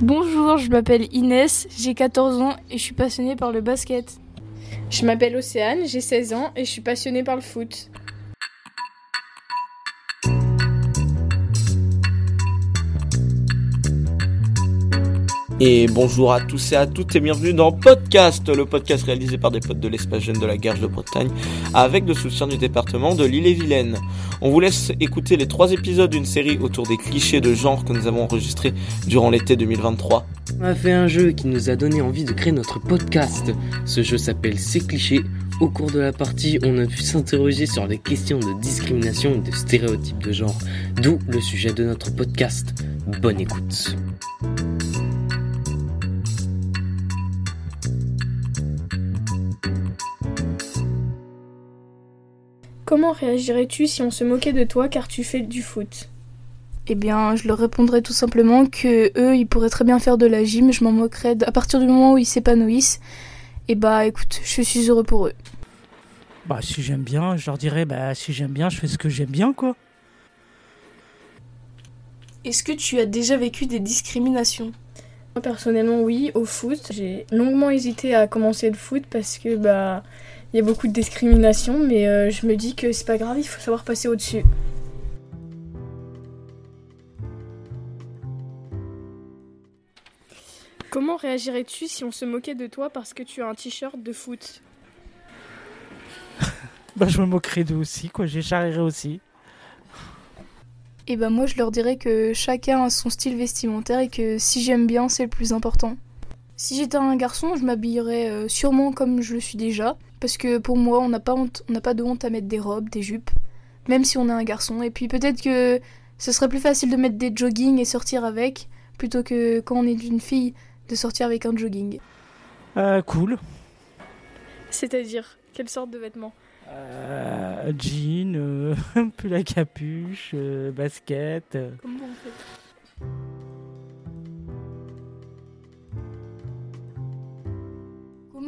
Bonjour, je m'appelle Inès, j'ai 14 ans et je suis passionnée par le basket. Je m'appelle Océane, j'ai 16 ans et je suis passionnée par le foot. Et bonjour à tous et à toutes et bienvenue dans Podcast, le podcast réalisé par des potes de l'espace jeune de la Garge de Bretagne avec le soutien du département de l'île-et-Vilaine. On vous laisse écouter les trois épisodes d'une série autour des clichés de genre que nous avons enregistrés durant l'été 2023. On a fait un jeu qui nous a donné envie de créer notre podcast. Ce jeu s'appelle Ces clichés. Au cours de la partie, on a pu s'interroger sur les questions de discrimination et de stéréotypes de genre, d'où le sujet de notre podcast. Bonne écoute. Comment réagirais-tu si on se moquait de toi car tu fais du foot? Eh bien, je leur répondrais tout simplement que eux, ils pourraient très bien faire de la gym, je m'en moquerais à partir du moment où ils s'épanouissent. Et bah écoute, je suis heureux pour eux. Bah si j'aime bien, je leur dirais bah si j'aime bien, je fais ce que j'aime bien quoi. Est-ce que tu as déjà vécu des discriminations? Moi personnellement oui, au foot. J'ai longuement hésité à commencer le foot parce que bah il y a beaucoup de discrimination, mais euh, je me dis que c'est pas grave, il faut savoir passer au-dessus. Comment réagirais-tu si on se moquait de toi parce que tu as un t-shirt de foot? Bah je me moquerais d'eux aussi quoi, j'écharrirais aussi. Et bah moi je leur dirais que chacun a son style vestimentaire et que si j'aime bien c'est le plus important. Si j'étais un garçon, je m'habillerais euh, sûrement comme je le suis déjà, parce que pour moi, on n'a pas, honte, on n'a pas de honte à mettre des robes, des jupes, même si on est un garçon. Et puis peut-être que ce serait plus facile de mettre des joggings et sortir avec, plutôt que quand on est une fille, de sortir avec un jogging. Euh, cool. C'est-à-dire, quelle sorte de vêtements Euh, jean, euh, pull à capuche, euh, basket. Comment on fait?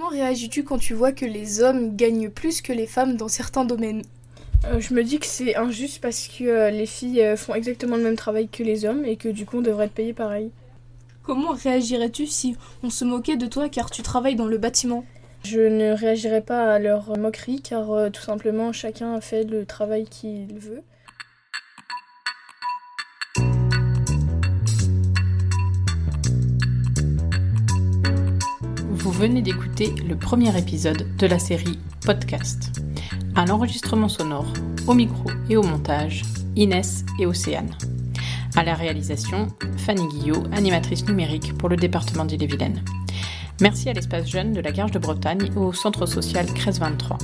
Comment réagis-tu quand tu vois que les hommes gagnent plus que les femmes dans certains domaines? Euh, Je me dis que c'est injuste parce que euh, les filles euh, font exactement le même travail que les hommes et que du coup on devrait être payé pareil. Comment réagirais-tu si on se moquait de toi car tu travailles dans le bâtiment? Je ne réagirai pas à leur moquerie car tout simplement chacun fait le travail qu'il veut. Venez d'écouter le premier épisode de la série Podcast. À l'enregistrement sonore, au micro et au montage, Inès et Océane. À la réalisation, Fanny Guillot, animatrice numérique pour le département d'Ille-et-Vilaine. Merci à l'espace jeune de la Garge de Bretagne et au centre social CRES 23.